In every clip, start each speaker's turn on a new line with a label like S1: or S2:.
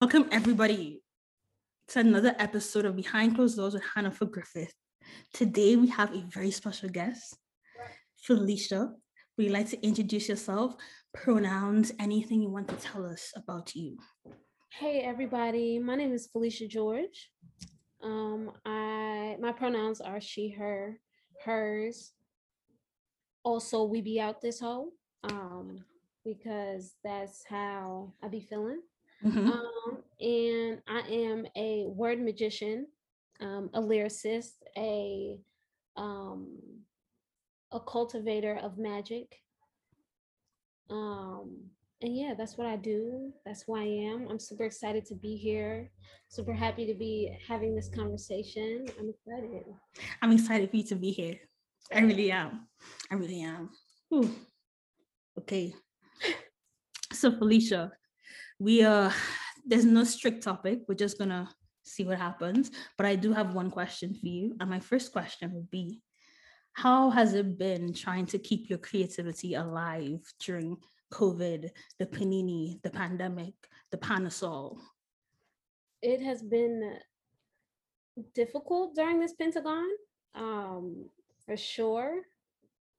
S1: Welcome, everybody, to another episode of Behind Closed Doors with Hannah for Griffith. Today, we have a very special guest, Felisha. Would you like to introduce yourself, pronouns, anything you want to tell us about you?
S2: Hey, everybody. My name is Felisha George. Um, I my pronouns are she, her, hers. Also, we be out this hole. Um, because that's how I be feeling. Mm-hmm. Um, and I am a word magician, um, a lyricist, a um, a cultivator of magic. Um, and yeah, that's what I do. That's who I am. I'm super excited to be here. Super happy to be having this conversation. I'm excited.
S1: I'm excited for you to be here. I really am. I really am. Ooh. Okay. So Felisha, we are there's no strict topic. We're just gonna see what happens. But I do have one question for you. And my first question would be how has it been trying to keep your creativity alive during COVID, the panini, the pandemic, the panasol?
S2: It has been difficult during this Pentagon, um, for sure.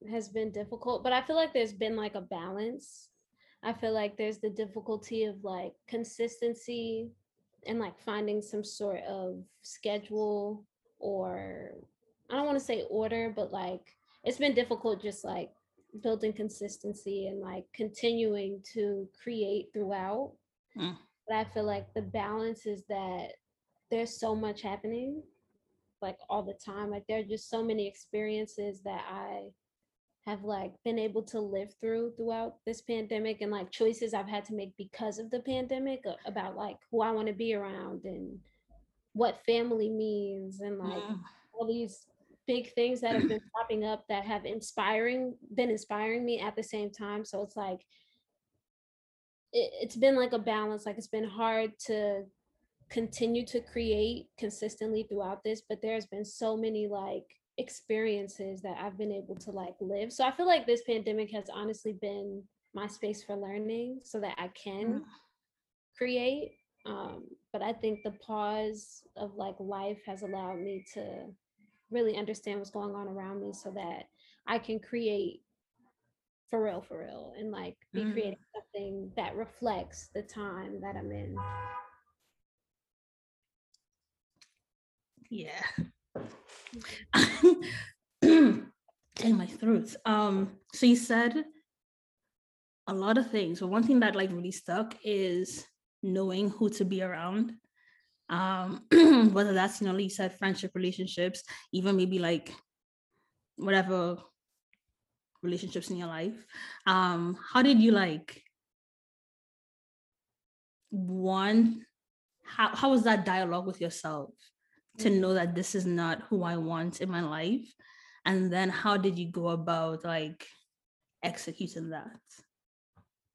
S2: It has been difficult, but I feel like there's been like a balance I feel like there's the difficulty of like consistency and like finding some sort of schedule or I don't want to say order, but like it's been difficult just like building consistency and like continuing to create throughout. Mm. But I feel like the balance is that there's so much happening like all the time. Like there are just so many experiences that I have like been able to live through throughout this pandemic and like choices I've had to make because of the pandemic uh, about like who I want to be around and what family means and like yeah. all these big things that have been popping up that have inspiring been inspiring me at the same time so it's like it, it's been like a balance like it's been hard to continue to create consistently throughout this but there's been so many like experiences that I've been able to like live. So I feel like this pandemic has honestly been my space for learning so that I can mm. create. Um, but I think the pause of like life has allowed me to really understand what's going on around me so that I can create for real, for real, and like be mm. creating something that reflects the time that I'm in.
S1: Yeah, Dang my throat. Um, so you said a lot of things, but one thing that like really stuck is knowing who to be around. Um, whether that's you know, like you said, friendship, relationships, even maybe like whatever relationships in your life. Um, how did you like one how how was that dialogue with yourself to know that this is not who I want in my life? And then how did you go about like executing that?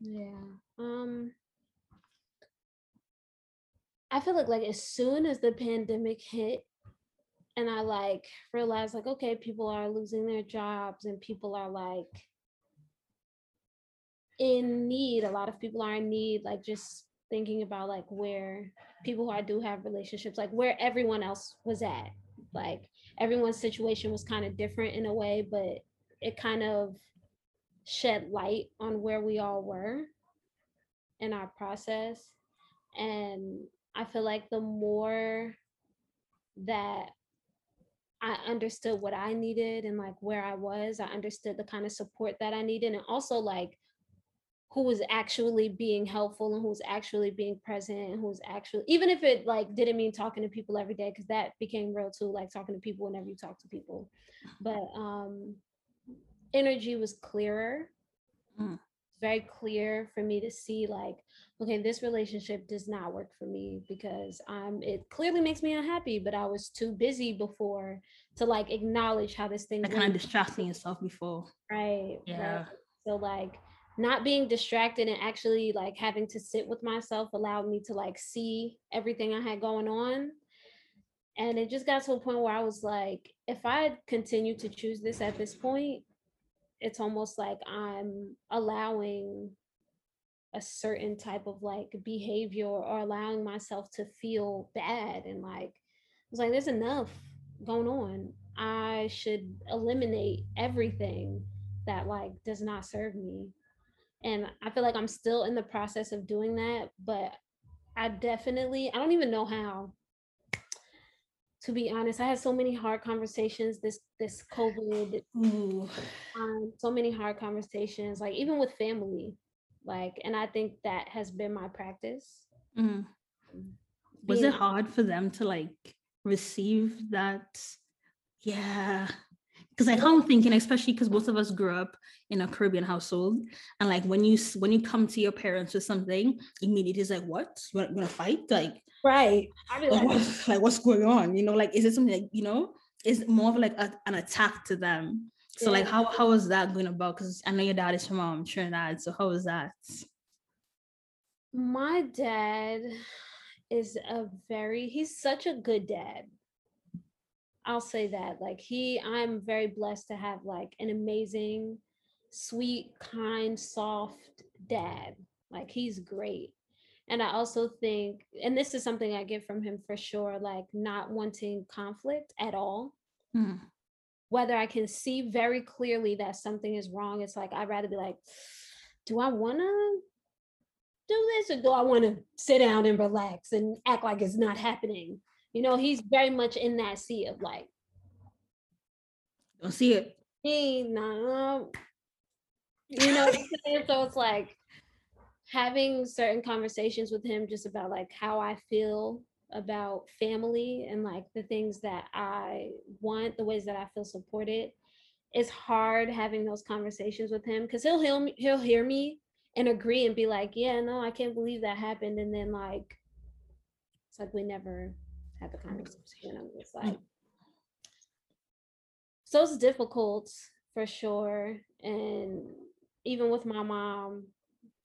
S2: Yeah. Um I feel like like as soon as the pandemic hit and I like realized like okay, people are losing their jobs and people are like in need. A lot of people are in need, like just thinking about like where people who I do have relationships, like where everyone else was at. Like everyone's situation was kind of different in a way, but it kind of shed light on where we all were in our process. And I feel like the more that I understood what I needed and like where I was, I understood the kind of support that I needed. And also like who was actually being helpful and who was actually being present and who was actually even if it like didn't mean talking to people every day because that became real too like talking to people whenever you talk to people. But um energy was clearer. Mm. very clear for me to see like okay this relationship does not work for me because um it clearly makes me unhappy but i was too busy before to like acknowledge how this thing
S1: kind of distracting yourself before.
S2: Right yeah. Right? so like not being distracted and actually like having to sit with myself allowed me to like see everything I had going on. And it just got to a point where I was like, if I continue to choose this at this point, it's almost like I'm allowing a certain type of like behavior or allowing myself to feel bad and like I was like there's enough going on I should eliminate everything that like does not serve me and I feel like I'm still in the process of doing that but I definitely I don't even know how to be honest, I had so many hard conversations this this COVID. Um, so many hard conversations, like even with family, like, and I think that has been my practice. Mm.
S1: Was it hard for them to like receive that? Yeah, because like I'm thinking, especially because both of us grew up in a Caribbean household, and like when you when you come to your parents with something, immediately it's like, "What? You want, to fight?" Like,
S2: right?
S1: Like, like, what, like, what's going on? You know, like, is it something like you know? Is more of like a, an attack to them? So yeah. like, how how was that going about? Because I know your dad is from um, Trinidad, so how was that?
S2: My dad is a very he's such a good dad I'll say that. Like he, I'm very blessed to have like an amazing, sweet, kind, soft dad. Like he's great. And I also think, and this is something I get from him for sure, like not wanting conflict at all. Mm. Whether I can see very clearly that something is wrong, it's like I'd rather be like, do I want to do this or do I want to sit down and relax and act like it's not happening? You know, he's very much in that sea of like,
S1: don't see it.
S2: He no, you know, so it's like having certain conversations with him just about like how I feel about family and like the things that I want, the ways that I feel supported. It's hard having those conversations with him because he'll he'll he'll hear me and agree and be like, yeah, no, I can't believe that happened, and then like it's like we never had the conversation. I'm just like, so it's difficult for sure. And even with my mom,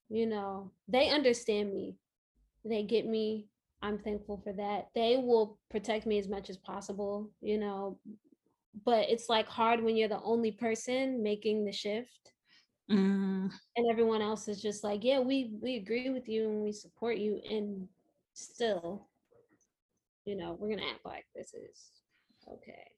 S2: you know, they understand me. They get me. I'm thankful for that. They will protect me as much as possible, you know. But it's like hard when you're the only person making the shift. Mm. And everyone else is just like, yeah, we we agree with you and we support you. And still, you know, we're gonna act like this is okay.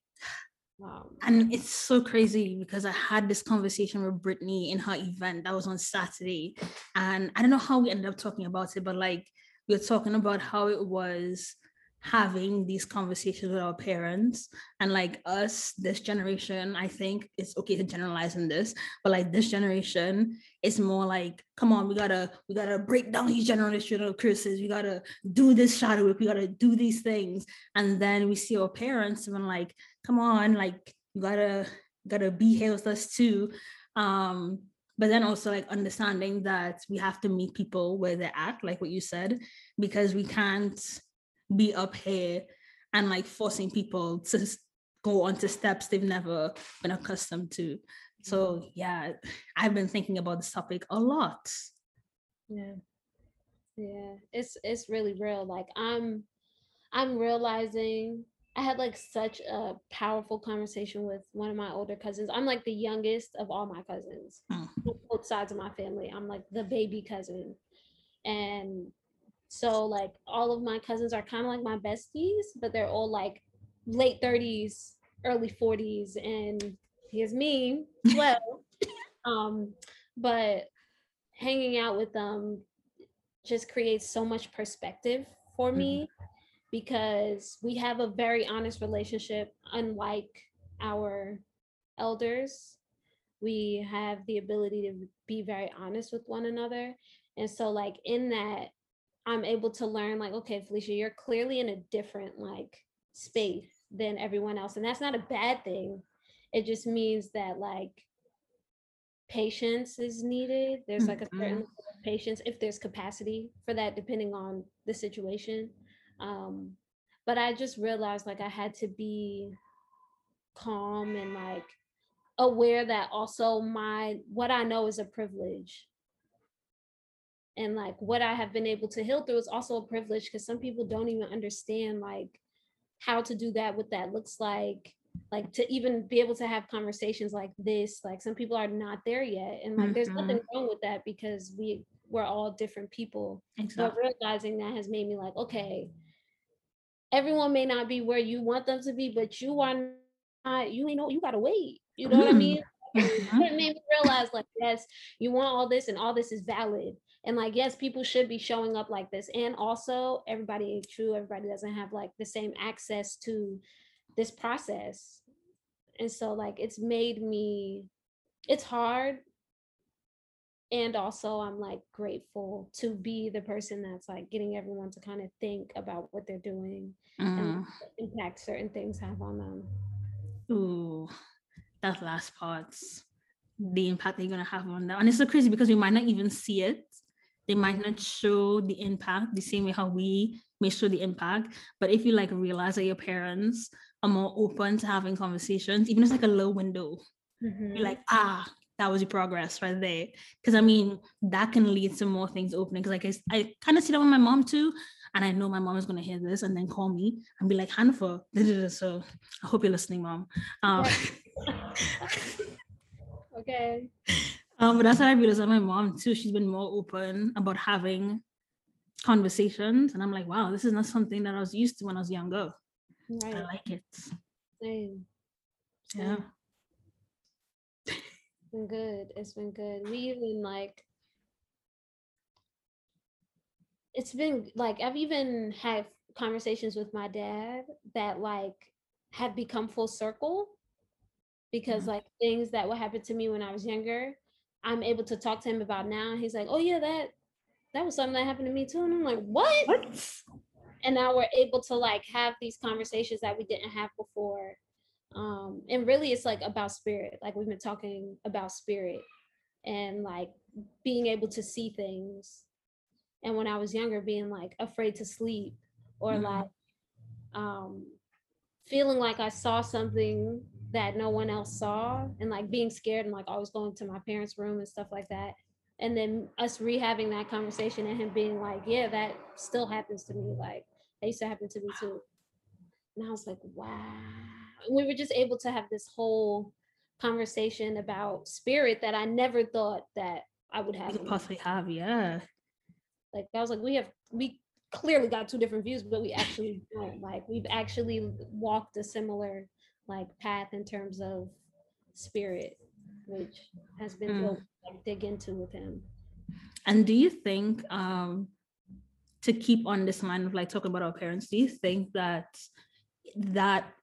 S1: Um, and it's so crazy because I had this conversation with Brittany in her event that was on Saturday. And I don't know how we ended up talking about it, but like we were talking about how it was having these conversations with our parents. And like us this generation i think it's okay to generalize in this but like this generation it's more like come on we gotta we gotta break down these generational curses. We gotta do this shadow work. We gotta do these things. And then we see our parents and like come on like you gotta gotta be here with us too. Um but then also like understanding that we have to meet people where they're at like what you said because we can't be up here and like forcing people to go onto steps they've never been accustomed to. So mm-hmm. yeah, I've been thinking about this topic a lot.
S2: Yeah. Yeah, it's it's really real. Like I'm I'm realizing I had like such a powerful conversation with one of my older cousins. I'm like the youngest of all my cousins, mm. both sides of my family. I'm like the baby cousin. And so like all of my cousins are kind of like my besties, but they're all like late 30s, early 40s, and here's me, well. um, but hanging out with them just creates so much perspective for me mm-hmm. because we have a very honest relationship, unlike our elders. We have the ability to be very honest with one another. And so, like, in that, I'm able to learn like, okay, Felisha, you're clearly in a different like space than everyone else. And that's not a bad thing. It just means that like patience is needed. There's like a certain mm-hmm. patience if there's capacity for that, depending on the situation. Um, but I just realized like I had to be calm and like aware that also my what I know is a privilege and like what I have been able to heal through is also a privilege because some people don't even understand like how to do that, what that looks like, like to even be able to have conversations like this. Like some people are not there yet, and like mm-hmm. there's nothing mm-hmm. wrong with that because we we're all different people.
S1: Exactly.
S2: But realizing that has made me like, okay, everyone may not be where you want them to be, but you are not, you ain't know, you gotta wait. You know what I
S1: Mhm.
S2: mean?
S1: Mhm.
S2: it made me realize like yes you want all this and all this is valid and like yes people should be showing up like this and also everybody ain't true everybody doesn't have like the same access to this process and so like it's made me it's hard and also i'm like grateful to be the person that's like getting everyone to kind of think about what they're doing and
S1: Mm.
S2: like, the impact certain things have on them
S1: Ooh, that last part's the impact they're gonna have on them. And it's so crazy because we might not even see it. They might not show the impact the same way how we may show the impact. But if you like realize that your parents are more open to having conversations, even if it's like a low window,
S2: Mhm.
S1: you're like, ah, that was your progress right there. Because I mean, that can lead to more things opening. Because like I kind of see that with my mom too. And I know my mom is gonna hear this and then call me and be like, Hannah, so I hope you're listening, mom. Um,
S2: okay
S1: um, but that's what I realized that my mom too. She's been more open about having conversations. And I'm like, wow, this is not something that I was used to when I was younger.
S2: Right.
S1: I like it.
S2: same
S1: Yeah.
S2: It's been good. It's been good. We even like it's been like I've even had conversations with my dad that like have become full circle because
S1: Mhm.
S2: like things that would happen to me when I was younger, I'm able to talk to him about now. He's like, "Oh yeah, that that was something that happened to me too." And I'm like, "What?"
S1: What?
S2: and now we're able to like have these conversations that we didn't have before um and really it's like about spirit like we've been talking about spirit and like being able to see things and when i was younger being like afraid to sleep or
S1: Mhm.
S2: like um feeling like i saw something that no one else saw and like being scared and like always going to my parents room and stuff like that and then us rehaving that conversation and him being like yeah that still happens to me like that used to happen to me too and i was like wow and we were just able to have this whole conversation about spirit that i never thought that i would have
S1: You could possibly have, yeah.
S2: like I was like, we have we clearly got two different views, but we actually don't. Like we've actually walked a similar like path in terms of spirit, which has been
S1: Mm.
S2: to dig into with him.
S1: And do you think, um, to keep on this line of like talking about our parents, do you think that that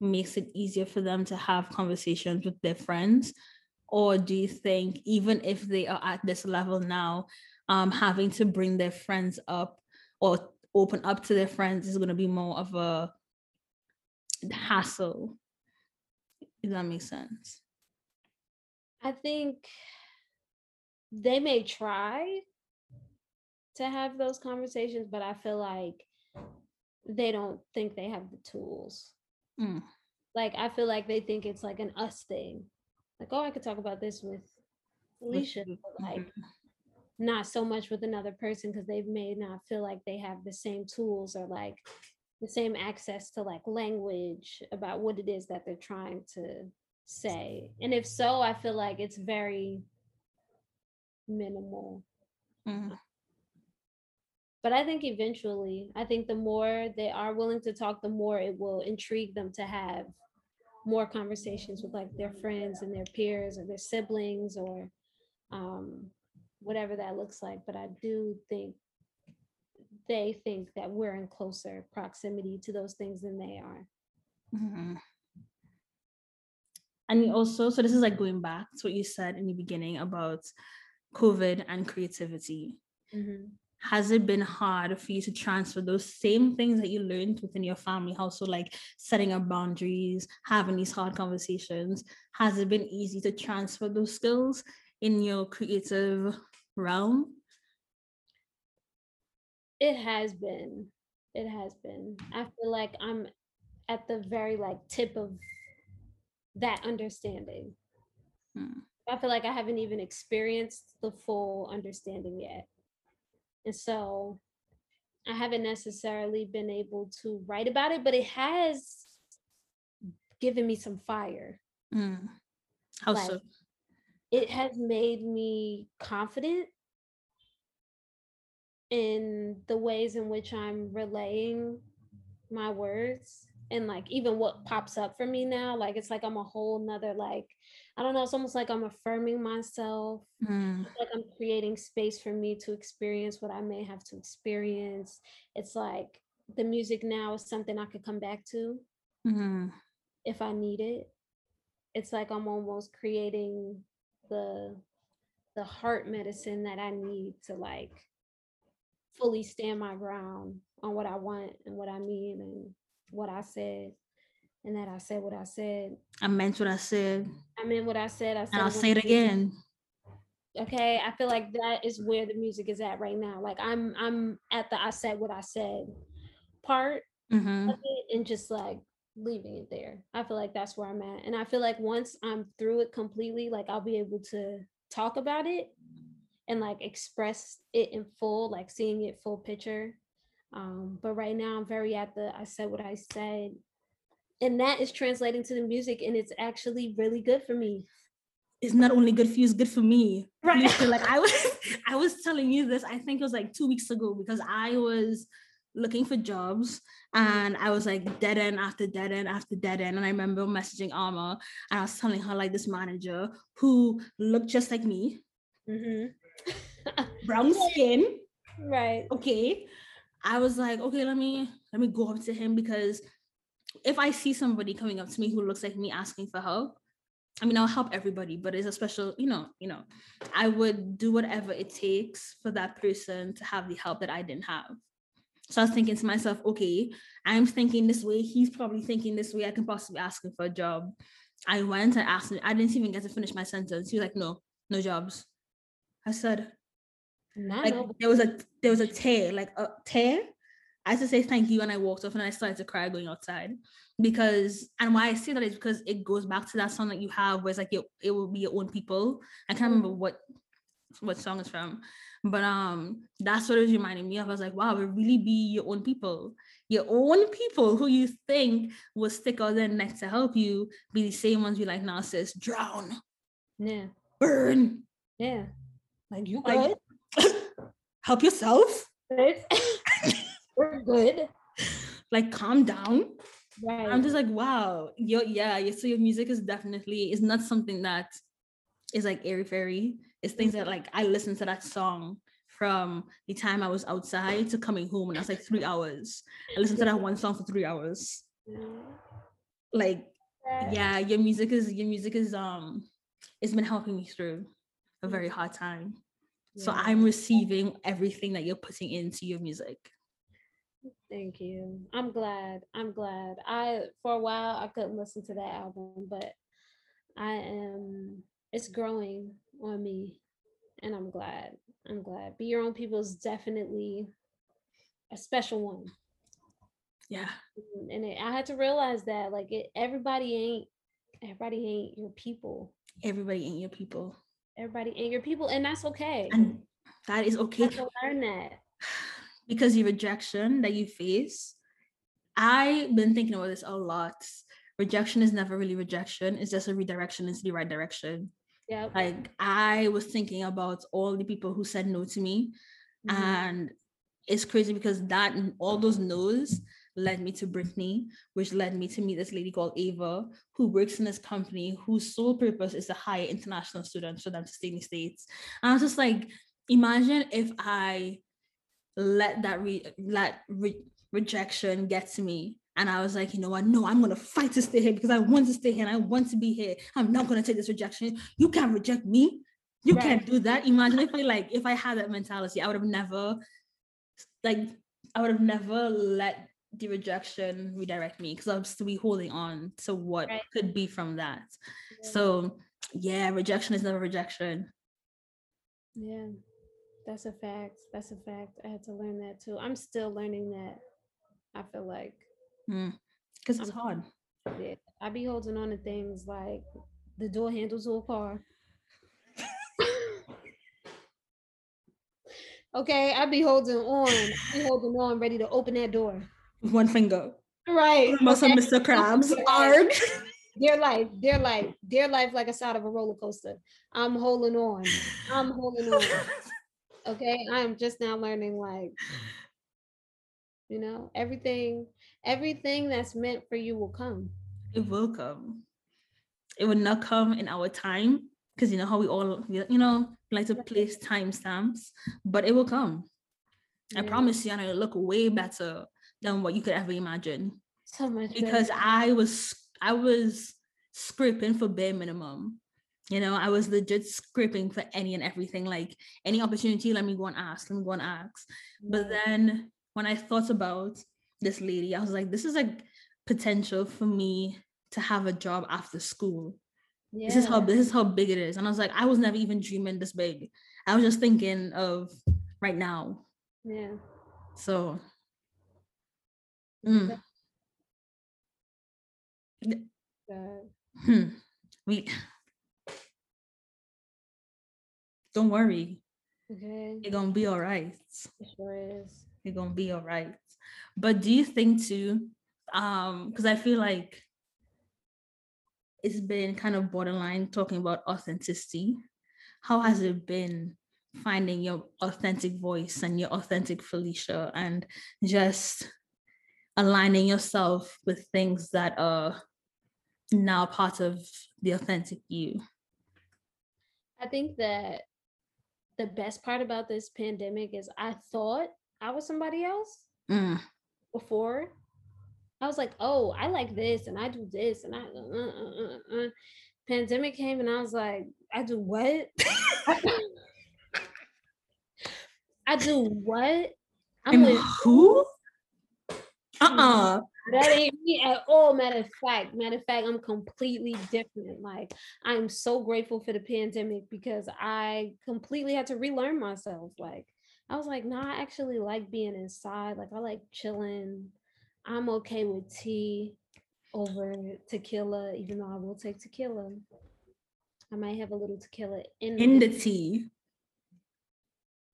S1: makes it easier for them to have conversations with their friends? Or do you think even if they are at this level now, um, having to bring their friends up or open up to their friends is going to be more of a hassle? If that makes sense.
S2: I think they may try to have those conversations, but I feel like they don't think they have the tools.
S1: Mm.
S2: Like I feel like they think it's like an us thing. Like, oh, I could talk about this with Alicia, but like
S1: mhm.
S2: not so much with another person because they may not feel like they have the same tools or like the same access to like language about what it is that they're trying to say. And if so, I feel like it's very minimal.
S1: Mm.
S2: But I think eventually, I think the more they are willing to talk, the more it will intrigue them to have more conversations with like their friends and their peers or their siblings or um, whatever that looks like. But I do think they think that we're in closer proximity to those things than they are.
S1: Mhm. And also, so this is like going back to what you said in the beginning about COVID and creativity. Has it been hard for you to transfer those same things that you learned within your family household, like setting up boundaries, having these hard conversations? Has it been easy to transfer those skills in your creative realm?
S2: It has been. It has been. I feel like I'm at the very like tip of that understanding.
S1: Hmm.
S2: I feel like I haven't even experienced the full understanding yet. And so I haven't necessarily been able to write about it, but it has given me some fire.
S1: Mm. How
S2: Like,
S1: so?
S2: it has made me confident in the ways in which I'm relaying my words and like even what pops up for me now like it's like i'm a whole nother like i don't know it's almost like i'm affirming myself
S1: Mm.
S2: like i'm creating space for me to experience what i may have to experience it's like the music now is something i could come back to
S1: Mhm.
S2: if i need it it's like i'm almost creating the the heart medicine that i need to like fully stand my ground on what i want and what i mean and what i said and that i said what i said.
S1: I meant what I said,
S2: i meant what i said. I said
S1: and I'll say it again.
S2: okay i feel like that is where the music is at right now. Like i'm i'm at the i said what i said part
S1: hmm
S2: of it and just like leaving it there. I feel like that's where i'm at. And i feel like once i'm through it completely like i'll be able to talk about it and like express it in full like seeing it full picture um but right now i'm very at the i said what i said and that is translating to the music and it's actually really good for me
S1: It's not only good for you; it's good for me.
S2: Right.
S1: Literally, like I was, I was telling you this. I think it was like two weeks ago because I was looking for jobs and I was like dead end after dead end after dead end. And I remember messaging Alma and I was telling her like this manager who looked just like me,
S2: hmm
S1: brown skin,
S2: right.
S1: Okay. I was like okay let me let me go up to him because if i see somebody coming up to me who looks like me asking for help i mean i'll help everybody but it's a special you know you know i would do whatever it takes for that person to have the help that i didn't have. So i was thinking to myself okay i'm thinking this way he's probably thinking this way i can possibly ask him for a job. I went and asked him i didn't even get to finish my sentence. He was like no no jobs i said like
S2: no-
S1: there was a there was a tear, like a tear. I had to say thank you and I walked off and I started to cry going outside because and why I say that is because it goes back to that song that you have where it's like your, it will be your own people. I can't remember what what song it's from, but um that's what it was reminding me of. I was like, wow, it really be your own people, your own people who you think will stick out their neck to help you be the same ones you like now says drown,
S2: yeah
S1: burn,
S2: yeah like you
S1: Like- help yourself,
S2: Right? we're good
S1: like calm down.
S2: right
S1: I'm just like, wow, your yeah, your so your music is definitely is not something that is like airy fairy. It's things that like I listened to that song from the time I was outside to coming home, and that's like three hours. I listened to that one song for three hours. Like, yeah, your music is your music is um, it's been helping me through a very hard time. So I'm receiving everything that you're putting into your music.
S2: Thank you. I'm glad. I'm glad. I for a while I couldn't listen to that album, but I am it's growing on me and I'm glad. I'm glad. Be Your Own People is definitely a special one.
S1: Yeah,
S2: And- And it, I had to realize that like it, everybody ain't everybody ain't your people.
S1: everybody ain't your people,
S2: Everybody your people and that's okay.
S1: and that is okay.
S2: to learn that.
S1: because the rejection that you face i've been thinking about this a lot rejection is never really rejection it's just a redirection into the right direction
S2: Yep.
S1: like i was thinking about all the people who said no to me
S2: Mhm.
S1: and it's crazy because that all those no's led me to Brittany, which led me to meet this lady called Ava, who works in this company whose sole purpose is to hire international students for them to stay in the States. And I was just like, imagine if I let that re- let re- rejection get to me. And I was like, you know what? No, I'm gonna fight to stay here because I want to stay here and I want to be here. I'm not gonna take this rejection. You can't reject me. You
S2: Right.
S1: can't do that. Imagine if I like if I had that mentality, I would have never like I would have never let the rejection redirect me because I would still be holding on to what
S2: Right.
S1: could be from that.
S2: Yeah.
S1: So yeah, rejection is never rejection.
S2: Yeah, that's a fact. That's a fact. I had to learn that too. I'm still learning that. I feel like hmm.
S1: Because it's hard.
S2: yeah, I be holding on to things like the door handles to a car. okay, I be holding on. I be holding on, ready to open that door.
S1: One finger.
S2: Right.
S1: Muscle
S2: okay?
S1: Mr. Krabs. Arg.
S2: dear life, dear life, dear life, like a side of a roller coaster. I'm holding on. I'm holding on. Okay. I'm just now learning, like, you know, everything, everything that's meant for you will come.
S1: It will come. It will not come in our time because you know how we all, you know, like to place timestamps, but it will come. I promise you, and it'll look way better than what you could ever imagine.
S2: So much
S1: because
S2: better.
S1: I was I was scraping for bare minimum. You know, I was legit scraping for any and everything, like any opportunity, let me go and ask, let me go and ask. But then when I thought about this lady, I was like, this is like potential for me to have a job after school. Yeah. This is how this is how big it is. And I was like, I was never even dreaming this big. I was just thinking of right now.
S2: Yeah.
S1: So mm. Hmm. We don't worry.
S2: Okay.
S1: It's gonna be all right.
S2: It sure is.
S1: It's gonna be all right. But do you think too? Um, because I feel like it's been kind of borderline talking about authenticity. How has it been finding your authentic voice and your authentic Felisha and just aligning yourself with things that are now part of the authentic you?
S2: I think that the best part about this pandemic is I thought I was somebody else
S1: mm.
S2: before. I was like, oh, I like this and I do this and I uh, uh, uh, uh. pandemic came and I was like, I do what? I do what?
S1: I'm and with who? Uh-uh.
S2: That ain't me at all. Matter of fact, matter of fact, I'm completely different. Like I'm so grateful for the pandemic because I completely had to relearn myself. Like I was like, nah, I actually like being inside. Like I like chilling. I'm okay with tea over tequila, even though I will take tequila. I might have a little tequila in,
S1: in the tea.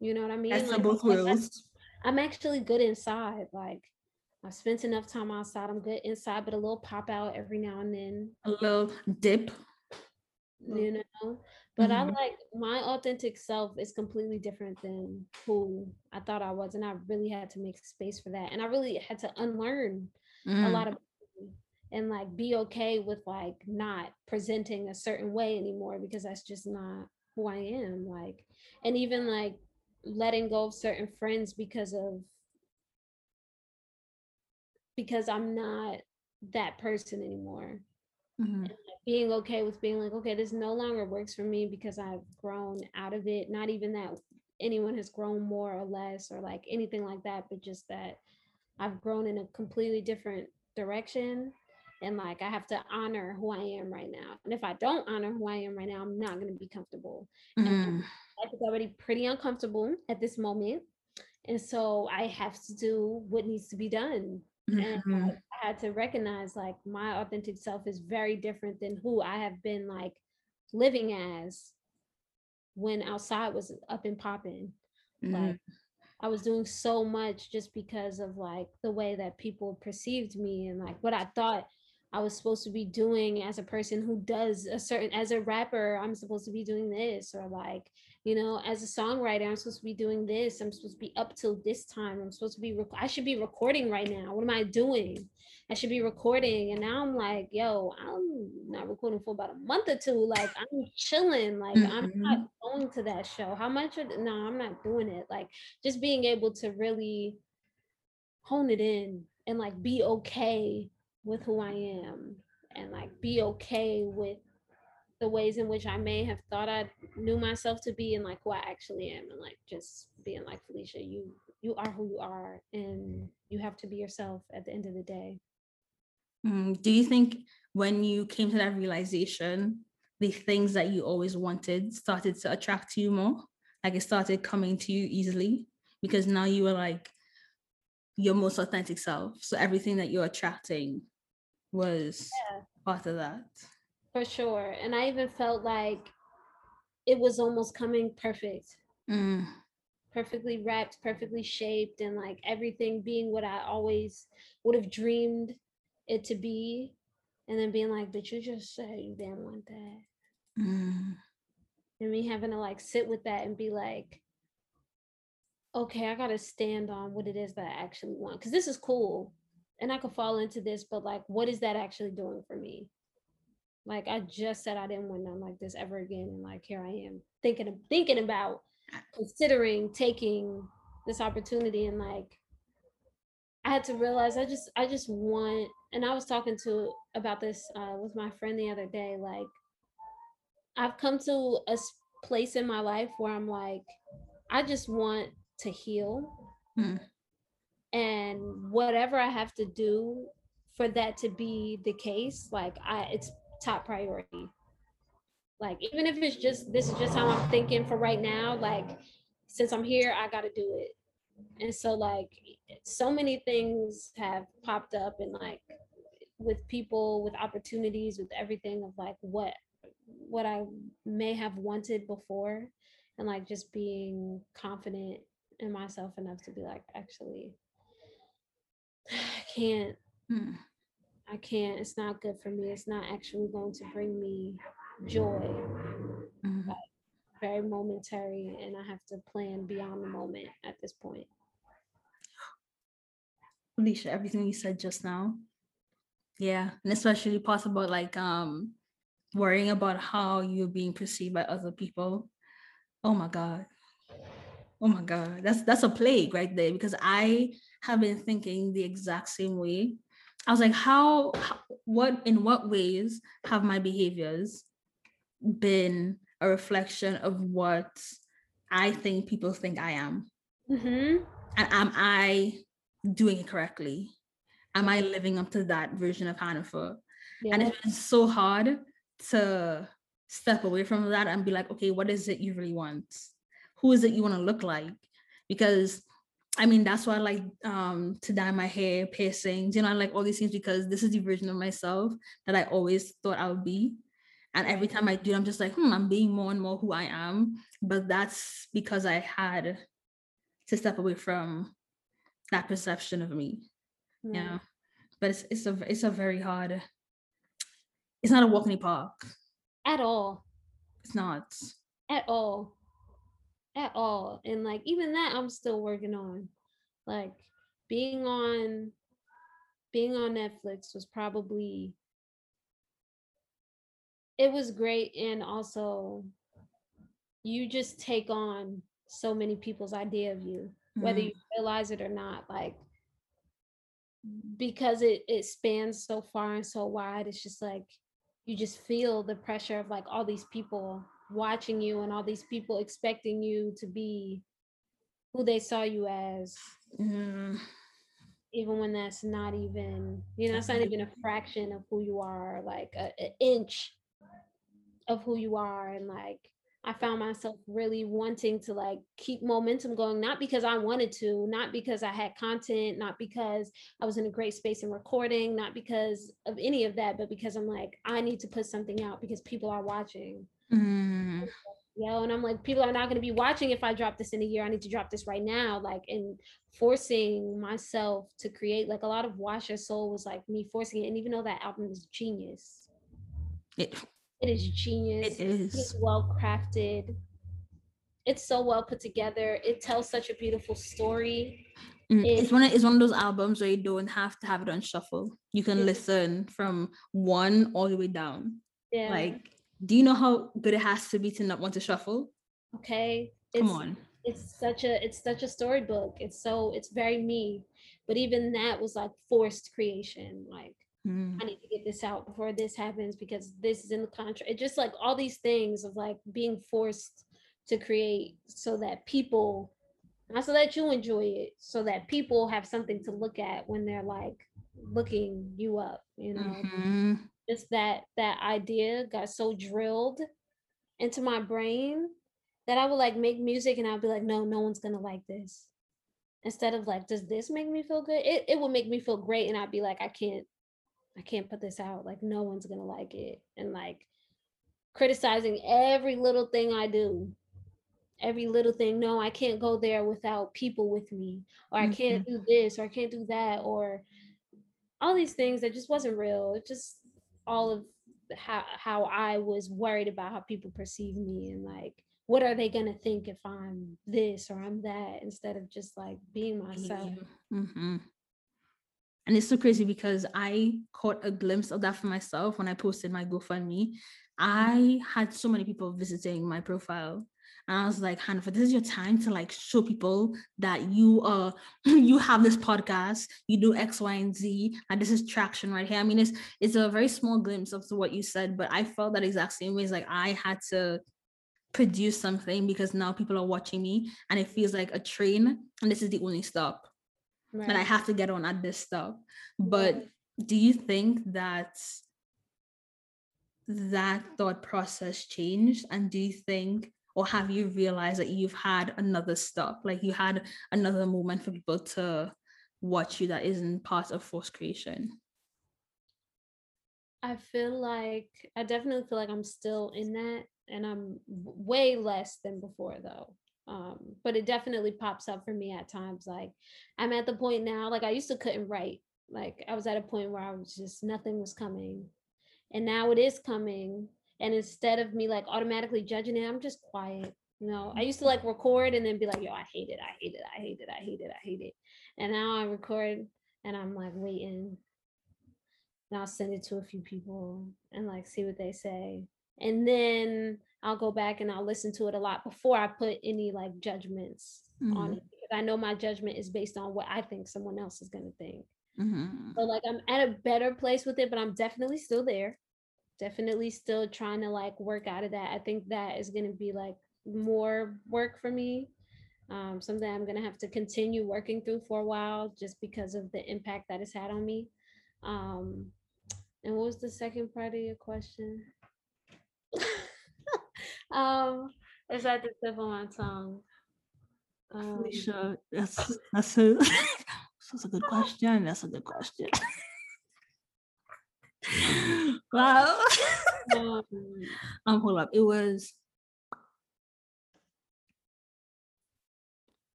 S2: You know what I mean?
S1: That's like, both worlds.
S2: I'm actually good inside. Like I've spent enough time outside. I'm good inside, but a little pop out every now and then.
S1: A little dip.
S2: You know, but mm-hmm. I like my authentic self is completely different than who I thought I was. And I really had to make space for that. And I really had to unlearn mm. a lot of and like be okay with like not presenting a certain way anymore because that's just not who I am. Like, and even like letting go of certain friends because of because I'm not that person anymore.
S1: Mm-hmm.
S2: being okay with being like, okay, this no longer works for me because I've grown out of it. Not even that anyone has grown more or less or like anything like that, but just that I've grown in a completely different direction. And like I have to honor who I am right now. And if I don't honor who I am right now, I'm not going to be comfortable.
S1: Mm-hmm.
S2: Life is already pretty uncomfortable at this moment. And so I have to do what needs to be done Mm-hmm. And I had to recognize like my authentic self is very different than who I have been like living as when outside was up and popping. Mm-hmm. Like I was doing so much just because of like the way that people perceived me and like what I thought I was supposed to be doing as a person who does a certain as a rapper, I'm supposed to be doing this or like you know as a songwriter i'm supposed to be doing this i'm supposed to be up till this time i'm supposed to be rec- i should be recording right now what am i doing i should be recording and now i'm like yo i'm not recording for about a month or two like i'm chilling like mm-hmm. i'm not going to that show how much no i'm not doing it like just being able to really hone it in and like be okay with who i am and like be okay with the ways in which I may have thought I knew myself to be and like who I actually am and like just being like Felisha, you you are who you are and you have to be yourself at the end of the day.
S1: Mm, do you think when you came to that realization, the things that you always wanted started to attract you more? Like it started coming to you easily because now you were like your most authentic self. So everything that you're attracting was yeah. part of that.
S2: For sure. And I even felt like it was almost coming perfect.
S1: Mm.
S2: Perfectly wrapped, perfectly shaped, and like everything being what I always would have dreamed it to be. and then being like, but you just said you didn't want that. Mm. And me having to like sit with that and be like, okay, I gotta stand on what it is that I actually want. Cause this is cool. And I could fall into this, but like, what is that actually doing for me? Like I just said I didn't want nothing like this ever again. And like here I am thinking of thinking about considering taking this opportunity and like I had to realize I just I just want and I was talking to about this uh, with my friend the other day like I've come to a place in my life where I'm like I just want to heal hmm. and whatever I have to do for that to be the case like I it's top priority like even if it's just this is just how I'm thinking for right now like since I'm here I got to do it and so like so many things have popped up and like with people with opportunities with everything of like what what i may have wanted before and like just being confident in myself enough to be like actually i can't hmm. I can't it's not good for me it's not actually going to bring me joy mm-hmm. very momentary and i have to plan beyond the moment at this point
S1: Alicia, everything you said just now. Yeah. And especially parts about like um worrying about how you're being perceived by other people. Oh my God. Oh my God. That's that's a plague right there because I have been thinking the exact same way. I was like, how, what in what ways have my behaviors been a reflection of what I think people think I am? Mm-hmm. And am I doing it correctly? Am I living up to that version of Hanifa? Yeah. And it's been so hard to step away from that and be like, okay, what is it you really want? Who is it you want to look like? Because I mean, that's why I like um, to dye my hair, piercings, you know, I like all these things because this is the version of myself that I always thought I would be. And every time I do, it, I'm just like, hmm, I'm being more and more who I am. But that's because I had to step away from that perception of me. Mm. Yeah. But it's it's a it's a very hard it's not a walk in the park.
S2: At all.
S1: It's not.
S2: At all. At all. And like even that I'm still working on. Like being on being on Netflix was probably it was great and also you just take on so many people's idea of you whether mm-hmm. you realize it or not like because it it spans so far and so wide it's just like you just feel the pressure of like all these people watching you and all these people expecting you to be who they saw you as mm. even when that's not even you know it's not even a fraction of who you are like an inch of who you are and like I found myself really wanting to like keep momentum going, not because I wanted to, not because I had content, not because I was in a great space in recording, not because of any of that, but because I'm like, I need to put something out because people are watching. Mm. Know, and I'm like, people are not going to be watching if I drop this in a year. I need to drop this right now. Like, and forcing myself to create, like, a lot of Wash Your Soul was like me forcing it. And even though that album is genius, it it is genius. It is. It's well crafted. It's so well put together. It tells such a beautiful story.
S1: Mm, it, it's one of it's one of those albums where you don't have to have it on shuffle. You can listen from one all the way down. Yeah. Like, do you know how good it has to be to not want to shuffle?
S2: Okay. Come on. It's such a it's such a storybook. It's so it's very me. But even that was like forced creation. Like Mm. I need to get this out before this happens because this is in the contract. It's just like all these things of like being forced to create so that people, not so that you enjoy it, so that people have something to look at when they're like looking you up, you know. Mm-hmm. Just that that idea got so drilled into my brain that I would like make music and I'd be like, no, no one's gonna like this. Instead of like, does this make me feel good? It it will make me feel great, and I'd be like, I can't I can't put this out. Like no one's gonna like it. And like criticizing every little thing I do. Every little thing. No, I can't go there without people with me. Or I can't mm-hmm. do this or I can't do that. Or all these things that just wasn't real. It just all of how how I was worried about how people perceive me and like what are they gonna think if I'm this or I'm that instead of just like being myself.
S1: Mm-hmm. And it's so crazy because I caught a glimpse of that for myself when I posted my GoFundMe. I had so many people visiting my profile. And I was like, Hannah, this is your time to like show people that you uh you have this podcast, you do X, Y, and Z, and this is traction right here. I mean, it's it's a very small glimpse of what you said, but I felt that exact same way. It's like I had to produce something because now people are watching me and it feels like a train and this is the only stop right. and I have to get on at this stop. But do you think that that thought process changed? And do you think, or have you realized that you've had another stop, like you had another moment for people to watch you that isn't part of forced creation?
S2: I feel like I definitely feel like I'm still in that and I'm way less than before though. Um but it definitely pops up for me at times like i'm at the point now like i used to couldn't write. Like i was at a point where i was just nothing was coming. And now it is coming and instead of me like automatically judging it i'm just quiet you know i used to like record and then be like yo i hate it i hate it i hate it i hate it i hate it and now i record and i'm like waiting and i'll send it to a few people and like see what they say and then I'll go back and I'll listen to it a lot before I put any like judgments mm-hmm. on it because I know my judgment is based on what I think someone else is gonna think. Mm-hmm. So like I'm at a better place with it, but I'm definitely still there. Definitely still trying to like work out of that. I think that is gonna be like more work for me. Um, something I'm gonna have to continue working through for a while just because of the impact that it's had on me. Um, and what was the second part of your question? um, it's at the tip of my tongue.
S1: Um, Felisha, that's that's a that's a good question. That's a good question. wow. um, um, hold up. It was.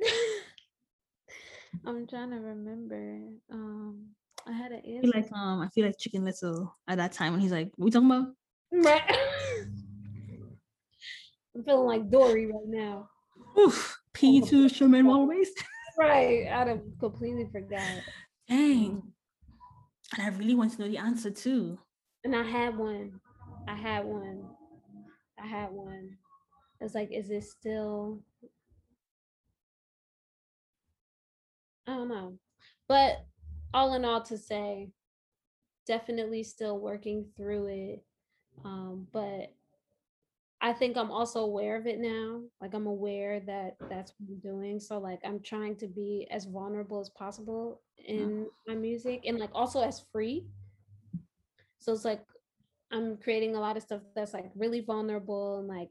S2: I'm trying to remember. Um, I had an
S1: answer. I feel like um, I feel like Chicken Little at that time when he's like, "We talking about?" Right.
S2: I'm feeling like Dory right now.
S1: Oof. P2 Sherman always.
S2: Right. I'd have completely forgot.
S1: Dang. And I really want to know the answer too.
S2: And I had one. I had one. I had one. It's like, is it still I don't know. But all in all to say, definitely still working through it. Um, but I think I'm also aware of it now. Like I'm aware that that's what I'm doing. So like I'm trying to be as vulnerable as possible in my music and like also as free. So it's like I'm creating a lot of stuff that's like really vulnerable and like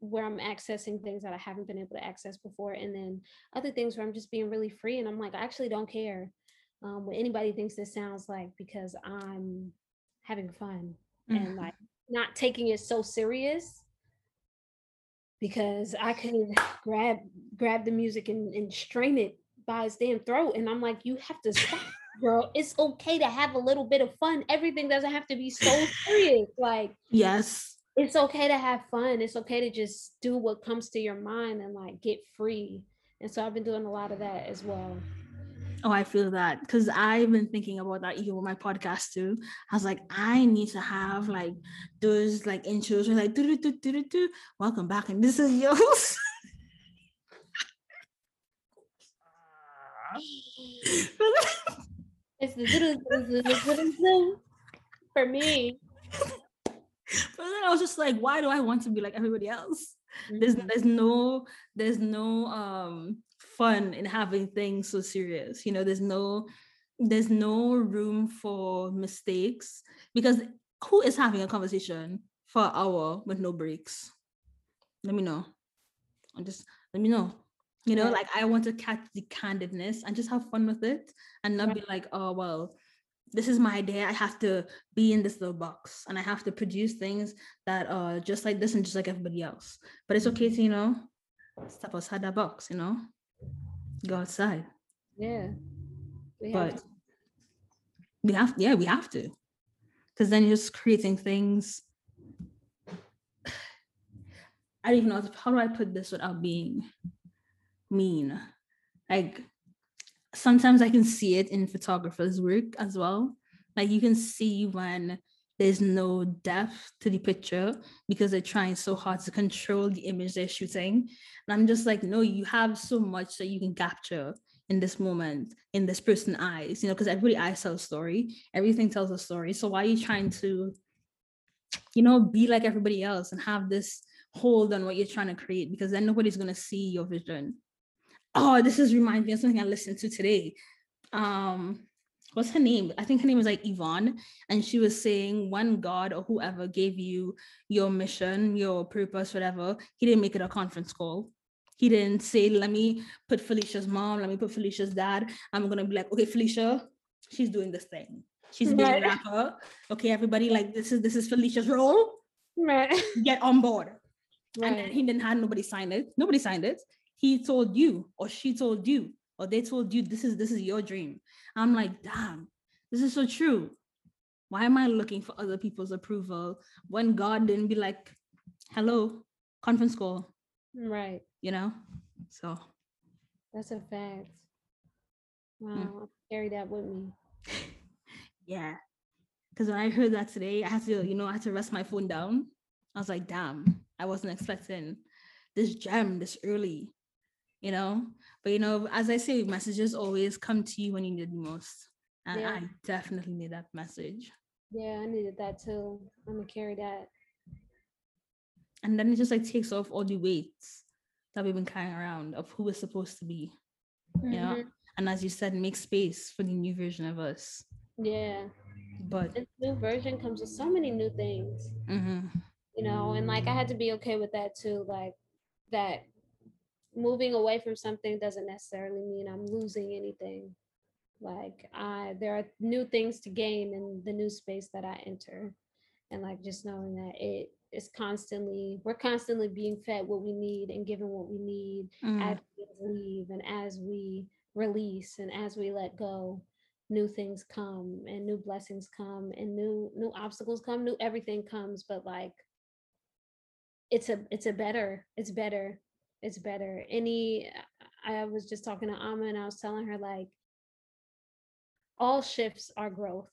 S2: where I'm accessing things that I haven't been able to access before. And then other things where I'm just being really free and I'm like, I actually don't care um, what anybody thinks this sounds like because I'm having fun mm-hmm. and like not taking it so serious because I could grab grab the music and, and strain it by his damn throat. And I'm like, you have to stop, girl. It's okay to have a little bit of fun. Everything doesn't have to be so serious. Like,
S1: yes,
S2: it's okay to have fun. It's okay to just do what comes to your mind and like get free. And so I've been doing a lot of that as well.
S1: Oh, I feel that because I've been thinking about that even with my podcast too. I was like, I need to have like those like intros where like do do do do do. Welcome back, and this is yours.
S2: it's the for me.
S1: But then I was just like, why do I want to be like everybody else? Mm-hmm. There's there's no there's no um fun in having things so serious you know there's no there's no room for mistakes because who is having a conversation for an hour with no breaks? Let me know. And just let me know. You know like i want to catch the candidness and just have fun with it and not be like oh well this is my day. i have to be in this little box and i have to produce things that are just like this and just like everybody else. But it's okay to you know step outside that box you know go outside.
S2: Yeah.
S1: We but We have, yeah, we have to. Because then you're just creating things. I don't even know how do I put this without being mean. Like sometimes I can see it in photographers' work as well. Like you can see when there's no depth to the picture because they're trying so hard to control the image they're shooting. And I'm just like, no, you have so much that you can capture in this moment in this person's eyes, you know, because every eyes tell a story, everything tells a story. So why are you trying to, you know, be like everybody else and have this hold on what you're trying to create? Because then nobody's gonna see your vision. Oh, this is reminding me of something I listened to today. Um, what's her name? I think her name was like Yvonne, and she was saying when God or whoever gave you your mission, your purpose, whatever, he didn't make it a conference call. He didn't say, let me put Felisha's mom, let me put Felisha's dad. I'm gonna be like, okay, Felisha, she's doing this thing. She's being right. a rapper. Okay, everybody, like this is this is Felisha's role. Right. Get on board. Right. And then he didn't have nobody sign it. Nobody signed it. He told you, or she told you, or they told you this is this is your dream. I'm like, damn, this is so true. Why am I looking for other people's approval when God didn't be like, hello, conference call?
S2: Right
S1: you know? So
S2: that's a fact. Wow, mm. I'll carry that with me.
S1: yeah. Cause when I heard that today, I had to, you know, I had to rest my phone down. I was like, damn, I wasn't expecting this gem this early, you know? But you know, as I say, messages always come to you when you need it most. And yeah. I definitely need that message.
S2: Yeah, I needed that too. I'm gonna carry that.
S1: And then it just like takes off all the weights that we've been carrying around of who we're supposed to be. Mm-hmm. You know? Mm-hmm. And as you said, make space for the new version of us.
S2: Yeah.
S1: But
S2: this new version comes with so many new things.
S1: Mm-hmm.
S2: You know, and like I had to be okay with that too. Like that moving away from something doesn't necessarily mean I'm losing anything. Like I there are new things to gain in the new space that I enter. And like just knowing that it is constantly we're constantly being fed what we need and given what we need mm. as we leave and as we release and as we let go new things come and new blessings come and new new obstacles come new everything comes but like it's a it's a better it's better it's better any uh, i was just talking to ama and i was telling her like all shifts are growth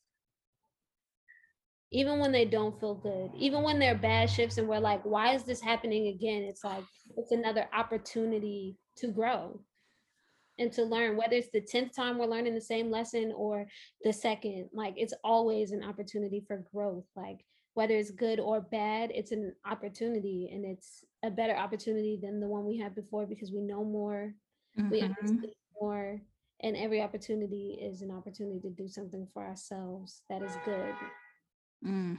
S2: even when they don't feel good, even when they're bad shifts and we're like, why is this happening again? It's like, it's another opportunity to grow and to learn, whether it's the 10th time we're learning the same lesson or the second, like it's always an opportunity for growth. Like whether it's good or bad, it's an opportunity and it's a better opportunity than the one we had before because we know more, mm-hmm. we understand more, and every opportunity is an opportunity to do something for ourselves that is good.
S1: Mm.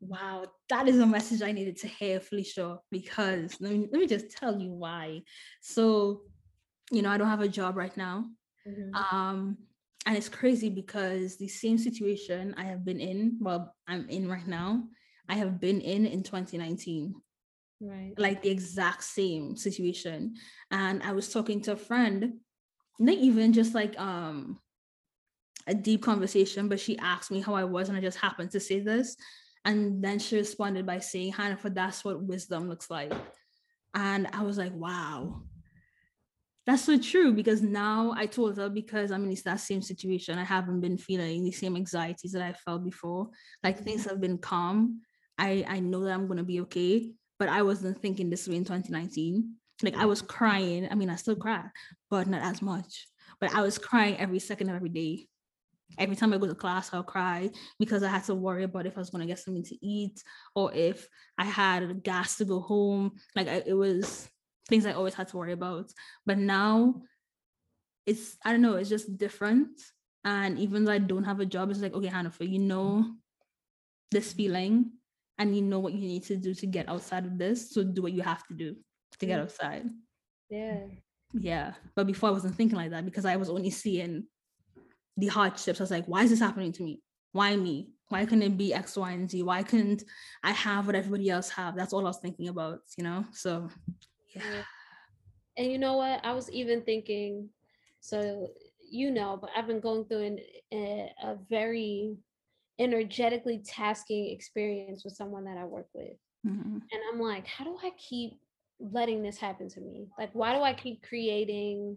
S1: Wow, that is a message I needed to hear, Felisha, because let me, let me just tell you why. So, you know, I don't have a job right now. Mm-hmm. Um, and it's crazy because the same situation I have been in, well, I'm in right now, I have been in in 2019.
S2: Right.
S1: Like the exact same situation. And I was talking to a friend, not even just like um a deep conversation, but she asked me how I was, and I just happened to say this. And then she responded by saying, Hannah, that's what wisdom looks like. And I was like, wow, that's so true because now I told her because I mean it's that same situation. I haven't been feeling the same anxieties that I felt before. Like things have been calm. I I know that I'm gonna be okay, but I wasn't thinking this way in 2019. Like I was crying. I mean, I still cry, but not as much. But I was crying every second of every day every time I go to class, I'll cry because I had to worry about if I was going to get something to eat or if I had gas to go home. Like I, it was things I always had to worry about. But now it's, I don't know, it's just different. And even though I don't have a job, it's like, okay, Hannah, you know this feeling and you know what you need to do to get outside of this. So do what you have to do to get outside.
S2: Yeah.
S1: Yeah. But before I wasn't thinking like that because I was only seeing the hardships. I was like, why is this happening to me? Why me? Why couldn't it be X, Y, and Z? Why couldn't I have what everybody else have? That's all I was thinking about, you know? So yeah.
S2: And you know what? I was even thinking, so you know, but I've been going through an, a, a very energetically tasking experience with someone that I work with. Mm-hmm. And I'm like, how do I keep letting this happen to me? Like, why do I keep creating,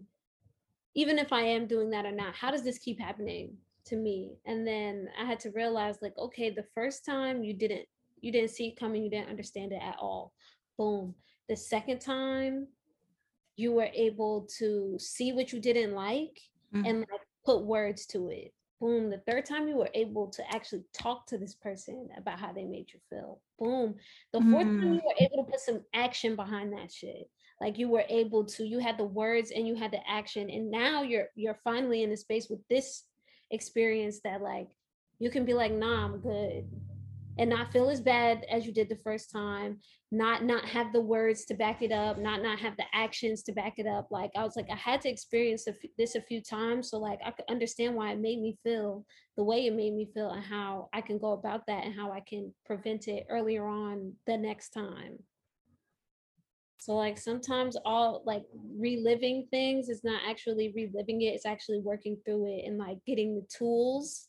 S2: even if I am doing that or not? How does this keep happening to me? And then I had to realize, like, okay, the first time you didn't, you didn't see it coming, you didn't understand it at all. Boom. The second time you were able to see what you didn't like mm-hmm. and like put words to it boom the third time you were able to actually talk to this person about how they made you feel boom the fourth mm. time you were able to put some action behind that shit like you were able to you had the words and you had the action and now you're you're finally in a space with this experience that like you can be like nah i'm good and not feel as bad as you did the first time not not have the words to back it up not not have the actions to back it up like i was like i had to experience this a few times so like i could understand why it made me feel the way it made me feel and how i can go about that and how i can prevent it earlier on the next time. So like sometimes all like reliving things is not actually reliving it it's actually working through it and like getting the tools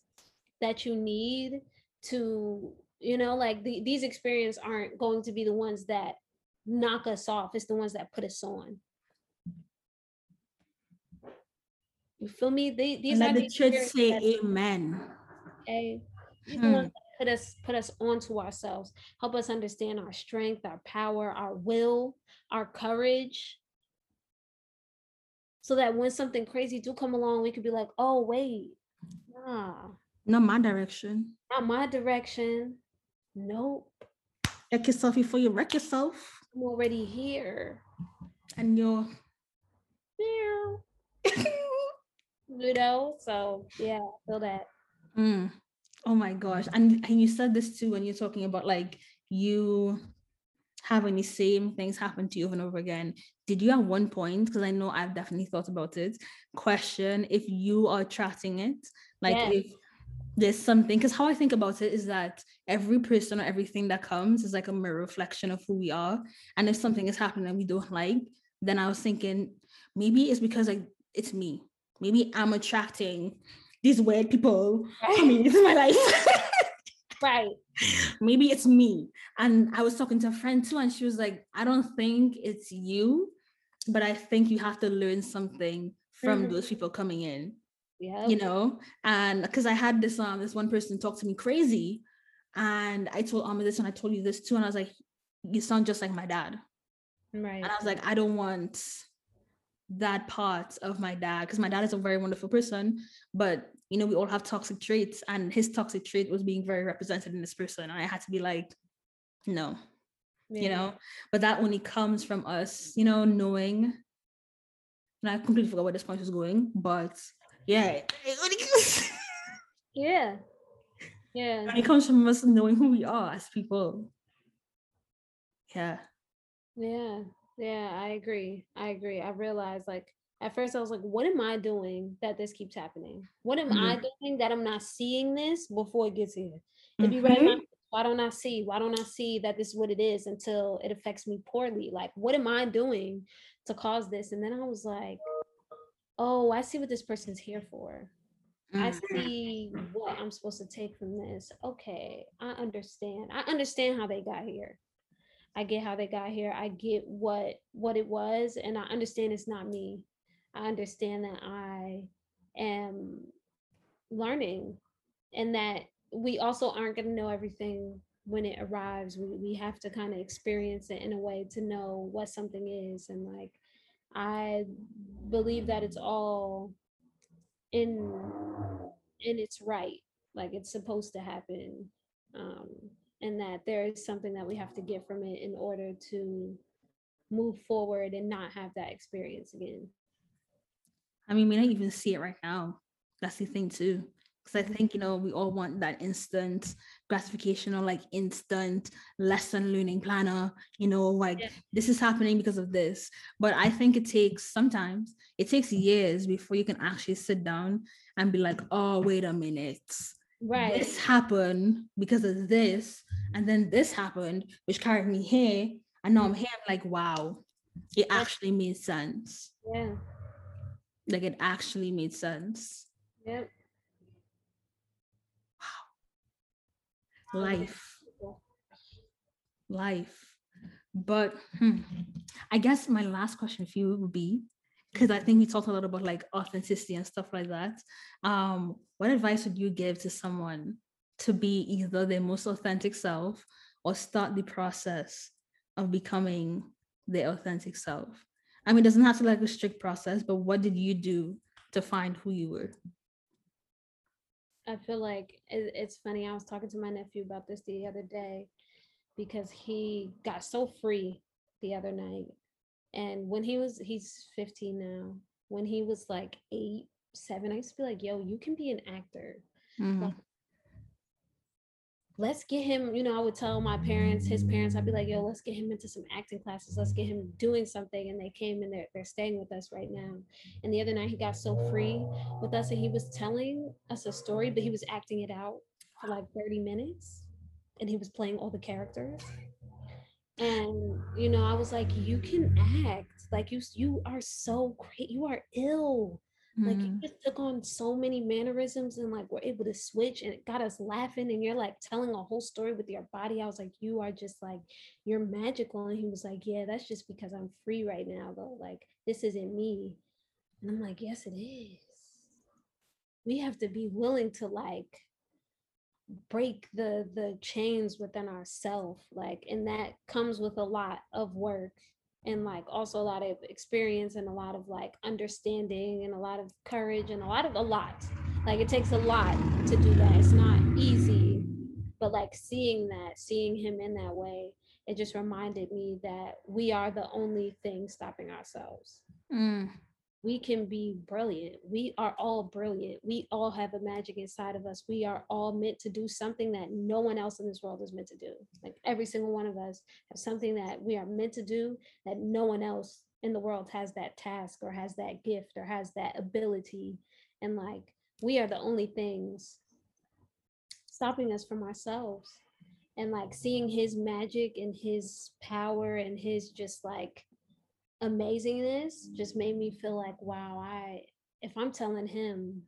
S2: that you need to you know like the, these experiences aren't going to be the ones that knock us off it's the ones that put us on. You feel me? They, these
S1: let the church say that, amen.
S2: Okay hmm. that put us put us onto ourselves. Help us understand our strength our power our will our courage. So that when something crazy do come along we could be like oh wait nah.
S1: Not my direction.
S2: Not my direction Nope.
S1: Check yourself before you wreck yourself.
S2: I'm already here.
S1: And you're
S2: meow. you know, so yeah, feel that.
S1: Mm. Oh my gosh. And and you said this too when you're talking about like you having the same things happen to you over and over again. Did you at one point, because I know I've definitely thought about it, question if you are attracting it? Like yes. if there's something because how I think about it is that every person or everything that comes is like a mirror reflection of who we are. And if something is happening that we don't like, then I was thinking maybe it's because like it's me. Maybe I'm attracting these weird people right. coming into my life.
S2: right.
S1: Maybe it's me. And I was talking to a friend too, and she was like, I don't think it's you, but I think you have to learn something from mm-hmm. those people coming in
S2: yeah.
S1: you know and because i had this um this one person talk to me crazy and i told Amma this and i told you this too and i was like you sound just like my dad.
S2: Right.
S1: And i was like i don't want that part of my dad because my dad is a very wonderful person but you know we all have toxic traits and his toxic trait was being very represented in this person and i had to be like no yeah. you know? But that only comes from us you know knowing and i completely forgot where this point was going but yeah.
S2: yeah. Yeah.
S1: And it comes from us knowing who we are as people. Yeah.
S2: Yeah. Yeah, I agree. I agree. I realized like at first I was like, what am I doing that this keeps happening? What am mm-hmm. I doing that I'm not seeing this before it gets here? It'd be right mm-hmm. why don't I see? Why don't I see that this is what it is until it affects me poorly? Like, what am I doing to cause this? And then I was like, oh, I see what this person's here for. Mm-hmm. I see what I'm supposed to take from this. Okay, I understand. I understand how they got here. I get how they got here. I get what what it was and I understand it's not me. I understand that I am learning and that we also aren't going to know everything when it arrives. We we have to kind of experience it in a way to know what something is and like I believe that it's all in in its right, like it's supposed to happen, um, and that there is something that we have to get from it in order to move forward and not have that experience again.
S1: I mean, we don't even see it right now. That's the thing too because I think you know we all want that instant gratification or like instant lesson learning planner. You know, like yeah. this is happening because of this. But I think it takes sometimes it takes years before you can actually sit down and be like, oh wait a minute,
S2: right?
S1: This happened because of this, and then this happened, which carried me here, and now I'm mm. here. I'm like, wow, it actually made sense.
S2: Yeah.
S1: Like it actually made sense.
S2: Yep.
S1: Life. Life. But hmm, I guess my last question for you would be because I think we talked a lot about like authenticity and stuff like that. Um, what advice would you give to someone to be either their most authentic self or start the process of becoming their authentic self? I mean, it doesn't have to like a strict process, but what did you do to find who you were?
S2: I feel like it's funny. I was talking to my nephew about this the other day because he got so free the other night. And when he was, he's 15 now. When he was like eight, seven, I used to be like, yo, you can be an actor. Mm-hmm. Like, let's get him, you know, I would tell my parents, his parents, I'd be like, yo, let's get him into some acting classes. Let's get him doing something. And they came and they're, they're staying with us right now. And the other night he got so free with us and he was telling us a story, but he was acting it out for like 30 minutes and he was playing all the characters and you know i was like you can act like you you are so great you are ill mm-hmm. like you mm-hmm. just took on so many mannerisms and like were able to switch and it got us laughing and you're like telling a whole story with your body i was like you are just like you're magical and he was like yeah that's just because i'm free right now though like this isn't me and i'm like yes it is we have to be willing to like break the the chains within ourselves like and that comes with a lot of work and like also a lot of experience and a lot of like understanding and a lot of courage and a lot of a lot. Like it takes a lot to do that. It's not easy but like seeing that seeing him in that way it just reminded me that we are the only thing stopping ourselves. Mm we can be brilliant. We are all brilliant. We all have a magic inside of us. We are all meant to do something that no one else in this world is meant to do. Like every single one of us have something that we are meant to do that no one else in the world has that task or has that gift or has that ability. And like we are the only things stopping us from ourselves. And like seeing his magic and his power and his just like amazingness just made me feel like, wow, I if I'm telling him,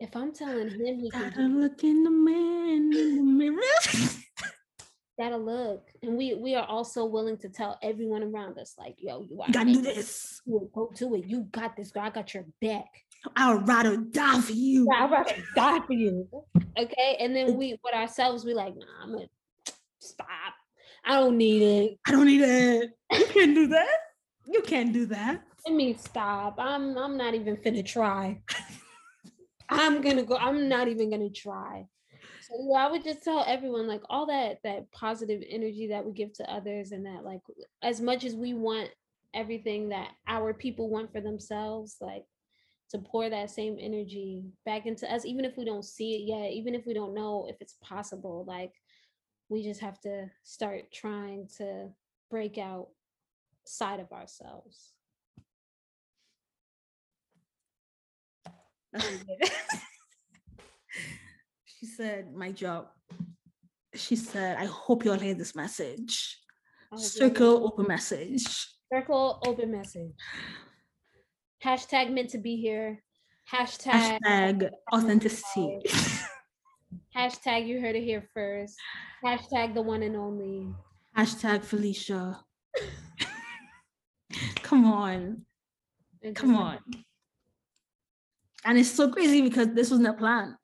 S2: if I'm telling him he
S1: gotta can look in the man in the mirror.
S2: gotta look. And we we are also willing to tell everyone around us, like, yo, you
S1: are gotta do this.
S2: Go to it. You got this, girl. I got your back.
S1: I'll rather die for you.
S2: Yeah, I'd rather die for you. Okay. And then we with ourselves, we like, nah, I'm gonna stop. I don't need it.
S1: I don't need it. You can't do that. You can't do that.
S2: Let me stop. I'm I'm not even finna try. I'm gonna go. I'm not even gonna try. So yeah, I would just tell everyone like all that that positive energy that we give to others, and that like as much as we want everything that our people want for themselves, like to pour that same energy back into us, even if we don't see it yet, even if we don't know if it's possible. Like we just have to start trying to break out side of ourselves.
S1: She said my job. She said i hope you all hear this message. Circle open message.
S2: Circle open message. Hashtag meant to be here. Hashtag,
S1: hashtag authenticity
S2: hashtag you heard it here first Hashtag the one and only.
S1: Hashtag Felisha. Come on. Come on. And it's so crazy because this wasn't a plan.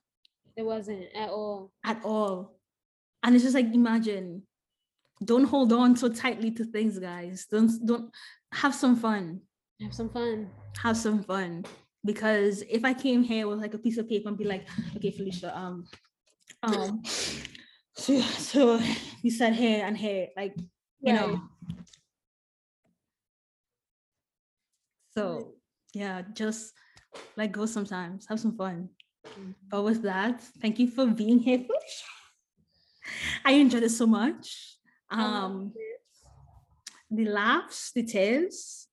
S2: It wasn't at all.
S1: At all. And it's just like imagine. Don't hold on so tightly to things, guys. Don't don't have some fun.
S2: Have some fun.
S1: Have some fun. Because if I came here with like a piece of paper and be like, okay, Felisha, um, um, so so we said here and here like you right. know so yeah just like go sometimes. Have some fun. Mm-hmm. but with that thank you for being here i enjoyed it so much. Um the laughs the tears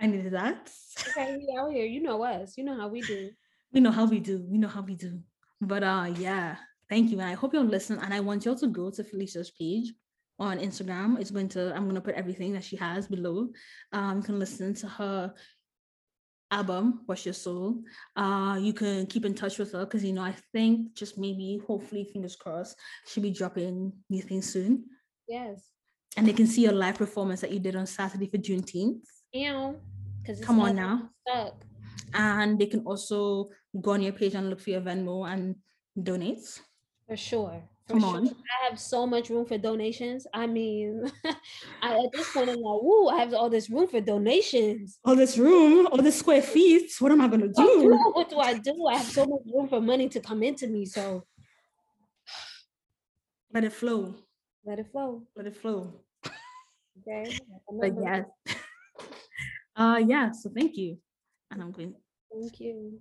S1: i needed that.
S2: Okay we out here you know us. You know how we do.
S1: We know how we do. We know how we do but uh yeah Thank you. And I hope you'll listen. And I want y'all to go to Felisha's page on Instagram. It's going to, I'm gonna put everything that she has below. Um, you can listen to her album, Wash Your Soul. Uh, you can keep in touch with her because you know, I think just maybe, hopefully, fingers crossed, she'll be dropping new things soon.
S2: Yes.
S1: And they can see your live performance that you did on Saturday for Juneteenth.
S2: Ew. Because
S1: Come on now.
S2: Stuck.
S1: And they can also go on your page and look for your Venmo and donate.
S2: For sure. For
S1: Come
S2: sure.
S1: on.
S2: I have so much room for donations. I mean, I, at this point, I'm like, woo, I have all this room for donations.
S1: All this room, all this square feet. What am I gonna do?
S2: What do I do? I have so much room for money to come into me. So
S1: Let it flow.
S2: let it flow.
S1: Let it flow.
S2: Okay.
S1: But yes. Uh yeah, so thank you. And I'm going
S2: Thank you.